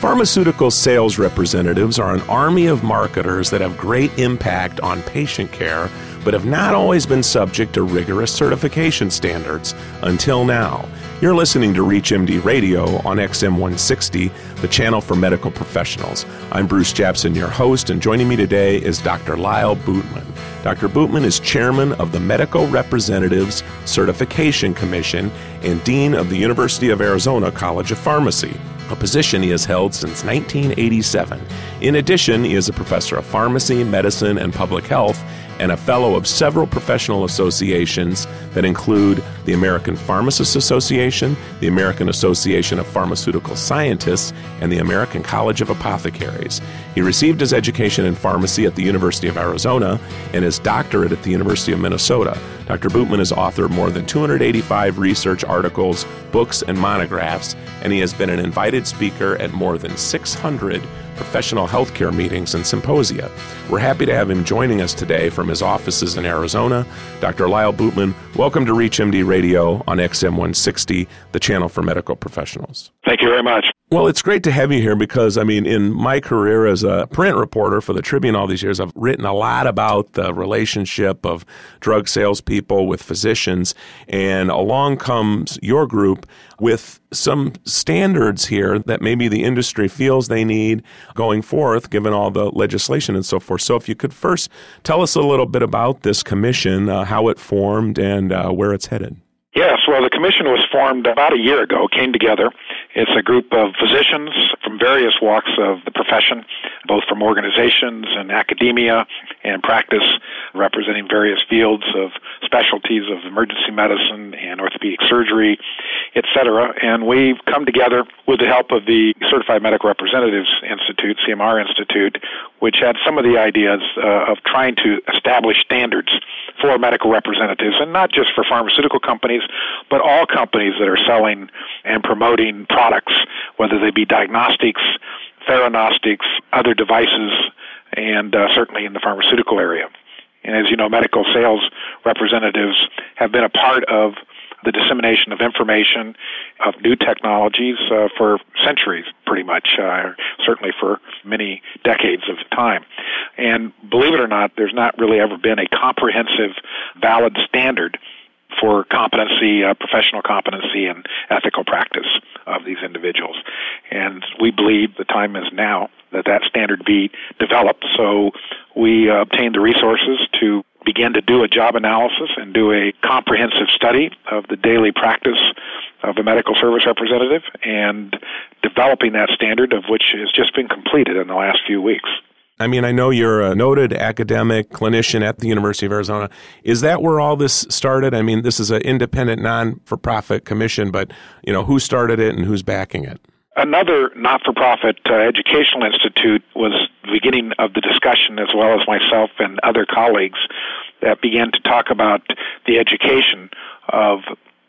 Pharmaceutical sales representatives are an army of marketers that have great impact on patient care, but have not always been subject to rigorous certification standards until now. You're listening to ReachMD Radio on XM160, the channel for medical professionals. I'm Bruce Japsen, your host, and joining me today is Dr. Lyle Bootman. Dr. Bootman is chairman of the Medical Representatives Certification Commission and dean of the University of Arizona College of Pharmacy a position he has held since 1987. In addition, he is a professor of pharmacy, medicine, and public health and a fellow of several professional associations that include the American Pharmacists Association, the American Association of Pharmaceutical Scientists, and the American College of Apothecaries. He received his education in pharmacy at the University of Arizona and his doctorate at the University of Minnesota. Dr. Bootman has authored more than 285 research articles, books, and monographs, and he has been an invited speaker at more than 600 professional healthcare meetings and symposia. We're happy to have him joining us today from his offices in Arizona. Dr. Lyle Bootman, welcome to ReachMD Radio on XM 160, the channel for medical professionals. Thank you very much. Well, it's great to have you here because, I mean, in my career as a print reporter for the Tribune all these years, I've written a lot about the relationship of drug salespeople with physicians. And along comes your group with some standards here that maybe the industry feels they need going forth, given all the legislation and so forth. So, if you could first tell us a little bit about this commission, uh, how it formed, and uh, where it's headed. Yes, well, the commission was formed about a year ago, came together. It's a group of physicians from various walks of the profession, both from organizations and academia and practice, representing various fields of specialties of emergency medicine and orthopedic surgery, etc. And we've come together with the help of the Certified Medical Representatives Institute, CMR Institute, which had some of the ideas uh, of trying to establish standards for medical representatives, and not just for pharmaceutical companies, but all companies that are selling and promoting products, whether they be diagnostics, theranostics, other devices, and uh, certainly in the pharmaceutical area. And as you know, medical sales representatives have been a part of the dissemination of information, of new technologies uh, for centuries, pretty much, uh, certainly for many decades of time. And believe it or not, there's not really ever been a comprehensive, valid standard for competency, uh, professional competency, and ethical practice of these individuals. And we believe the time is now that that standard be developed. So we uh, obtained the resources to begin to do a job analysis and do a comprehensive study of the daily practice of a medical service representative and developing that standard of which has just been completed in the last few weeks. I mean, I know you're a noted academic clinician at the University of Arizona. Is that where all this started? I mean, this is an independent, non-for-profit commission, but you know, who started it and who's backing it? Another not-for-profit uh, educational institute was the beginning of the discussion, as well as myself and other colleagues that began to talk about the education of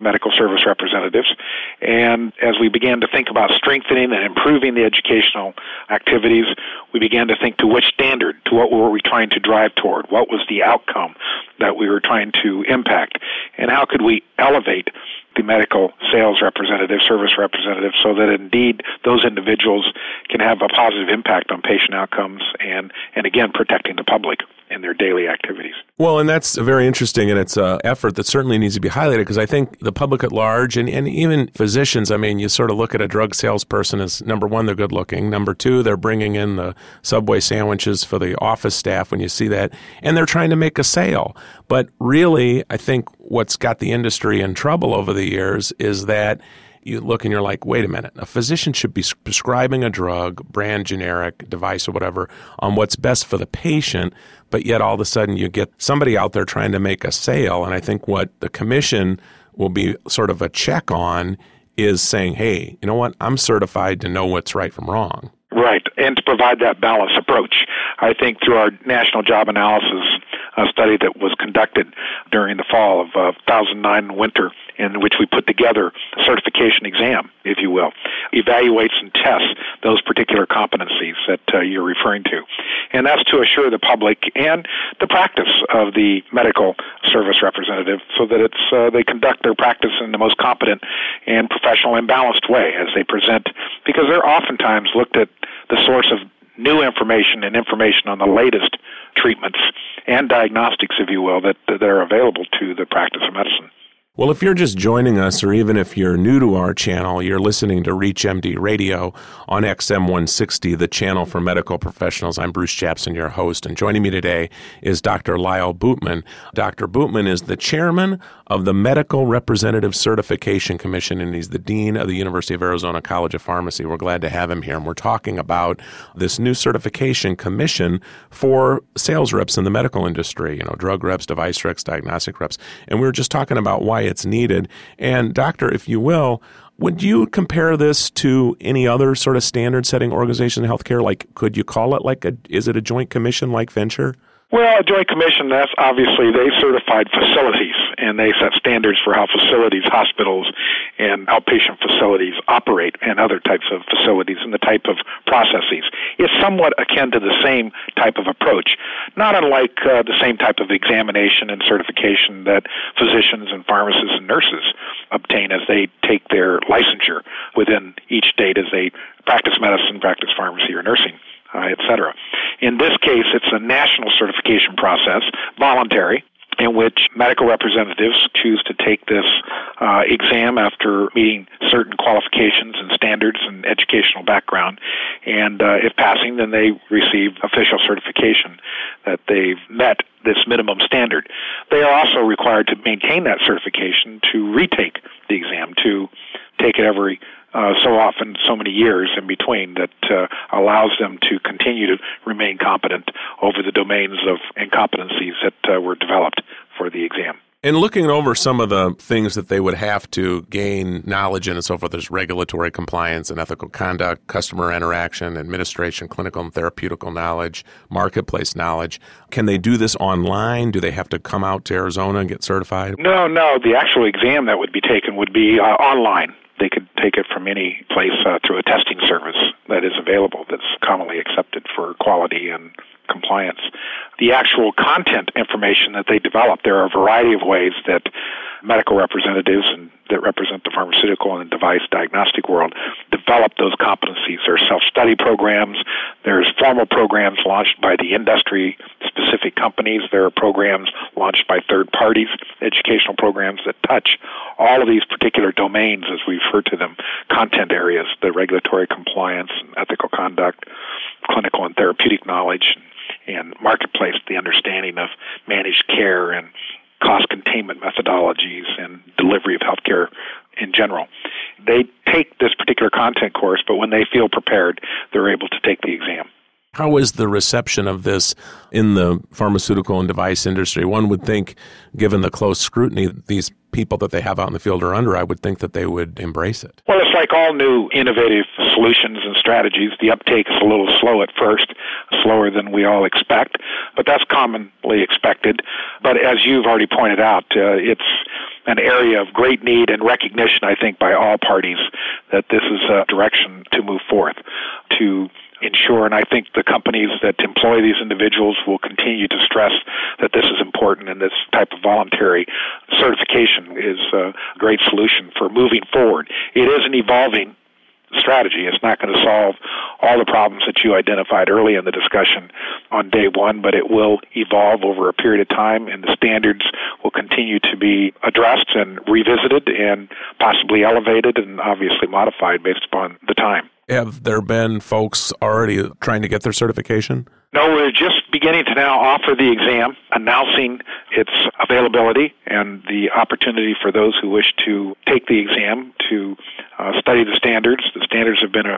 medical service representatives. And as we began to think about strengthening and improving the educational activities, we began to think to which standard, to what were we trying to drive toward, what was the outcome that we were trying to impact, and how could we elevate the medical sales representative, service representative, so that indeed those individuals can have a positive impact on patient outcomes and, and again, protecting the public in their daily activities. Well, and that's very interesting, and it's an effort that certainly needs to be highlighted because I think the public at large and, and even physicians, I mean, you sort of look at a drug salesperson as number one, they're good looking. Number two, they're bringing in the Subway sandwiches for the office staff when you see that, and they're trying to make a sale. But really, I think what's got the industry in trouble over the years is that you look and you're like, wait a minute, a physician should be prescribing a drug, brand generic, device, or whatever, on what's best for the patient, but yet all of a sudden you get somebody out there trying to make a sale. And I think what the commission will be sort of a check on is saying, hey, you know what, I'm certified to know what's right from wrong. Right, and to provide that balanced approach. I think through our national job analysis uh, study that was conducted during the fall of uh, 2009 winter, in which we put together a certification exam, if you will, evaluates and tests those particular competencies that uh, you're referring to. And that's to assure the public and the practice of the medical service representative so that it's uh, they conduct their practice in the most competent and professional and balanced way as they present because they're oftentimes looked at the source of new information and information on the latest treatments and diagnostics, if you will, that, that are available to the practice of medicine. Well, if you're just joining us, or even if you're new to our channel, you're listening to ReachMD Radio on XM 160, the channel for medical professionals. I'm Bruce Japsen, your host, and joining me today is Dr. Lyle Bootman. Dr. Bootman is the chairman of the Medical Representative Certification Commission, and he's the dean of the University of Arizona College of Pharmacy. We're glad to have him here, and we're talking about this new certification commission for sales reps in the medical industry, you know, drug reps, device reps, diagnostic reps, and we were just talking about why it's needed. And, doctor, if you will, would you compare this to any other sort of standard setting organization in healthcare? Like, could you call it like a, is it a joint commission like Venture? Well, a joint commission, that's obviously they certified facilities and they set standards for how facilities, hospitals, and outpatient facilities operate and other types of facilities and the type of processes. It's somewhat akin to the same type of approach, not unlike uh, the same type of examination and certification that physicians and pharmacists and nurses obtain as they take their licensure within each state as they practice medicine, practice pharmacy, or nursing uh, et cetera. In this case, it's a national certification process, voluntary, in which medical representatives choose to take this uh, exam after meeting certain qualifications and standards and educational background. And uh, if passing, then they receive official certification that they've met this minimum standard. They are also required to maintain that certification to retake the exam, to take it every uh, so often, so many years in between that uh, allows them to continue to remain competent over the domains of incompetencies that uh, were developed for the exam. And looking over some of the things that they would have to gain knowledge in and so forth, there's regulatory compliance and ethical conduct, customer interaction, administration, clinical and therapeutical knowledge, marketplace knowledge. Can they do this online? Do they have to come out to Arizona and get certified? No, no. The actual exam that would be taken would be uh, online take it from any place uh, through a testing service that is available that's commonly accepted for quality and compliance. The actual content information that they develop, there are a variety of ways that medical representatives and that represent the pharmaceutical and device diagnostic world develop those competencies. There are self-study programs. There's formal programs launched by the industry companies. There are programs launched by third parties, educational programs that touch all of these particular domains, as we refer to them, content areas, the regulatory compliance and ethical conduct, clinical and therapeutic knowledge, and marketplace, the understanding of managed care and cost containment methodologies and delivery of healthcare in general. They take this particular content course, but when they feel prepared, they're able to take the exam. How is the reception of this in the pharmaceutical and device industry? One would think, given the close scrutiny these people that they have out in the field are under, I would think that they would embrace it. Well, it's like all new innovative solutions and strategies. The uptake is a little slow at first, slower than we all expect, but that's commonly expected. But as you've already pointed out, uh, it's an area of great need and recognition, I think, by all parties that this is a direction to move forth to ensure, and I think the companies that employ these individuals will continue to stress that this is important and this type of voluntary certification is a great solution for moving forward. It is an evolving strategy. It's not going to solve all the problems that you identified early in the discussion on day one, but it will evolve over a period of time, and the standards will continue to be addressed and revisited and possibly elevated and obviously modified based upon the time. Have there been folks already trying to get their certification? No, we're just beginning to now offer the exam, announcing its availability and the opportunity for those who wish to take the exam to uh, study the standards. Standards have been uh,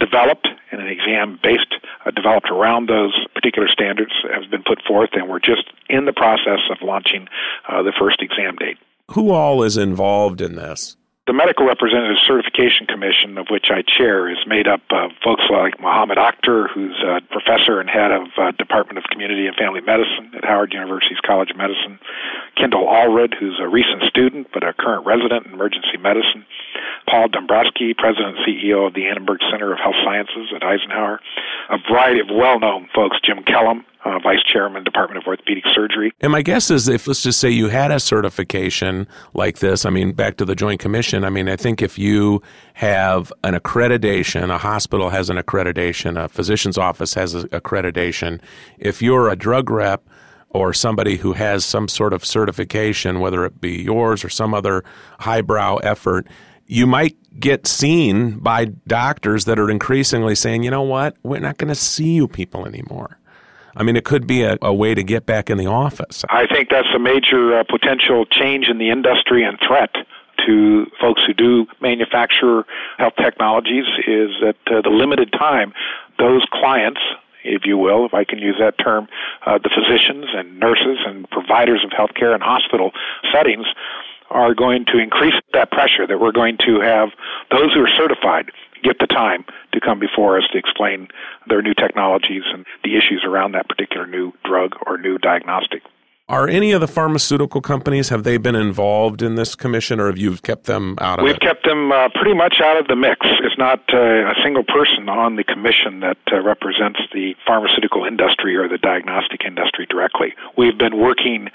developed, and an exam based uh, developed around those particular standards has been put forth, and we're just in the process of launching uh, the first exam date. Who all is involved in this? The Medical Representative Certification Commission, of which I chair, is made up of folks like Mohammed Akhtar, who's a professor and head of uh, Department of Community and Family Medicine at Howard University's College of Medicine, Kendall Allred, who's a recent student but a current resident in emergency medicine, Paul Dombrowski, President and CEO of the Annenberg Center of Health Sciences at Eisenhower, a variety of well known folks, Jim Kellum, uh, Vice Chairman, Department of Orthopedic Surgery. And my guess is if, let's just say you had a certification like this, I mean, back to the Joint Commission, I mean, I think if you have an accreditation, a hospital has an accreditation, a physician's office has an accreditation, if you're a drug rep, or somebody who has some sort of certification, whether it be yours or some other highbrow effort, you might get seen by doctors that are increasingly saying, you know what, we're not going to see you people anymore. I mean, it could be a, a, way to get back in the office. I think that's a major uh, potential change in the industry and threat to folks who do manufacture health technologies is that uh, the limited time those clients if you will, if I can use that term, uh, the physicians and nurses and providers of healthcare and hospital settings are going to increase that pressure that we're going to have those who are certified get the time to come before us to explain their new technologies and the issues around that particular new drug or new diagnostic. Are any of the pharmaceutical companies have they been involved in this commission, or have you kept them out of We've it? kept them uh, pretty much out of the mix. It's not uh, a single person on the commission that uh, represents the pharmaceutical industry or the diagnostic industry directly. We've been working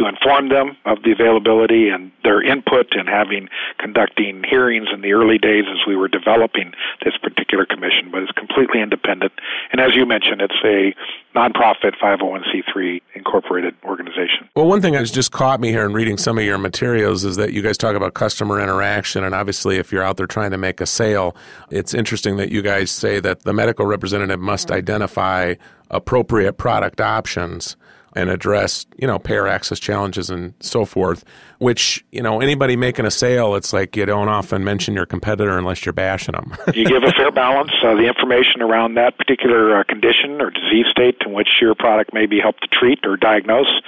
to inform them of the availability and their input and having conducting hearings in the early days as we were developing this particular commission, but it's completely independent. And as you mentioned, it's a nonprofit 501c3 incorporated organization. Well, one thing that's just caught me here in reading some of your materials is that you guys talk about customer interaction. And obviously, if you're out there trying to make a sale, it's interesting that you guys say that the medical representative must identify appropriate product options and address, you know, payer access challenges and so forth, which, you know, anybody making a sale, it's like you don't often mention your competitor unless you're bashing them. you give a fair balance, uh, the information around that particular uh, condition or disease state in which your product may be helped to treat or diagnose,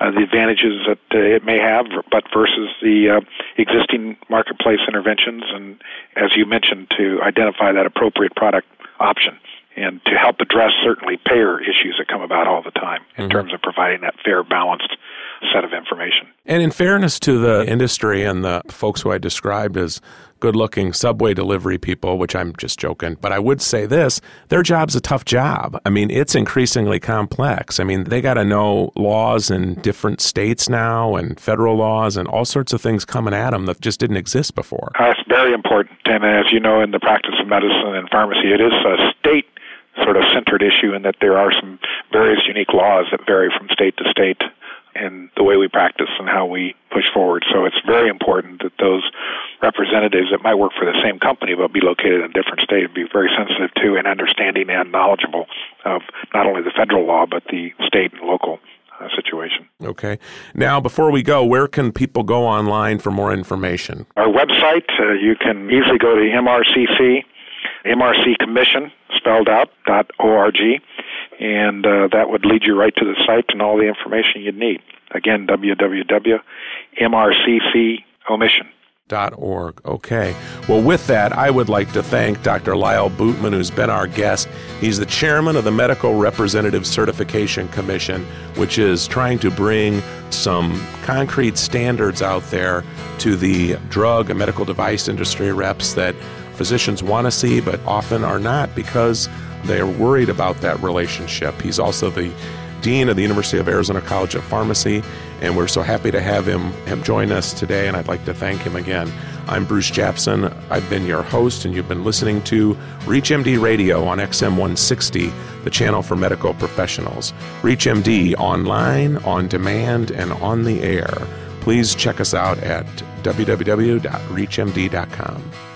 uh, the advantages that uh, it may have, but versus the uh, existing marketplace interventions, and as you mentioned, to identify that appropriate product option and to help address certainly payer issues that come about all the time in mm-hmm. terms of providing that fair, balanced set of information. And in fairness to the industry and the folks who I described as good looking subway delivery people, which I'm just joking, but I would say this their job's a tough job. I mean, it's increasingly complex. I mean, they got to know laws in different states now and federal laws and all sorts of things coming at them that just didn't exist before. Uh, That's very important. And as you know, in the practice of medicine and pharmacy, it is a state sort of centered issue in that there are some various unique laws that vary from state to state in the way we practice and how we push forward. So it's very important that those representatives that might work for the same company but be located in a different state be very sensitive to and understanding and knowledgeable of not only the federal law but the state and local uh, situation. Okay. Now, before we go, where can people go online for more information? Our website, uh, you can easily go to MRCC, MRC Commission, spelled out, dot org, and uh, that would lead you right to the site and all the information you'd need. Again, www.mrccommission. Org. Okay. Well, with that, I would like to thank Dr. Lyle Bootman, who's been our guest. He's the chairman of the Medical Representative Certification Commission, which is trying to bring some concrete standards out there to the drug and medical device industry reps that physicians want to see, but often are not because they are worried about that relationship. He's also the Dean of the University of Arizona College of Pharmacy, and we're so happy to have him, him join us today, and I'd like to thank him again. I'm Bruce Japsen. I've been your host, and you've been listening to ReachMD Radio on XM 160, the channel for medical professionals. ReachMD online, on demand, and on the air. Please check us out at www.reachmd.com.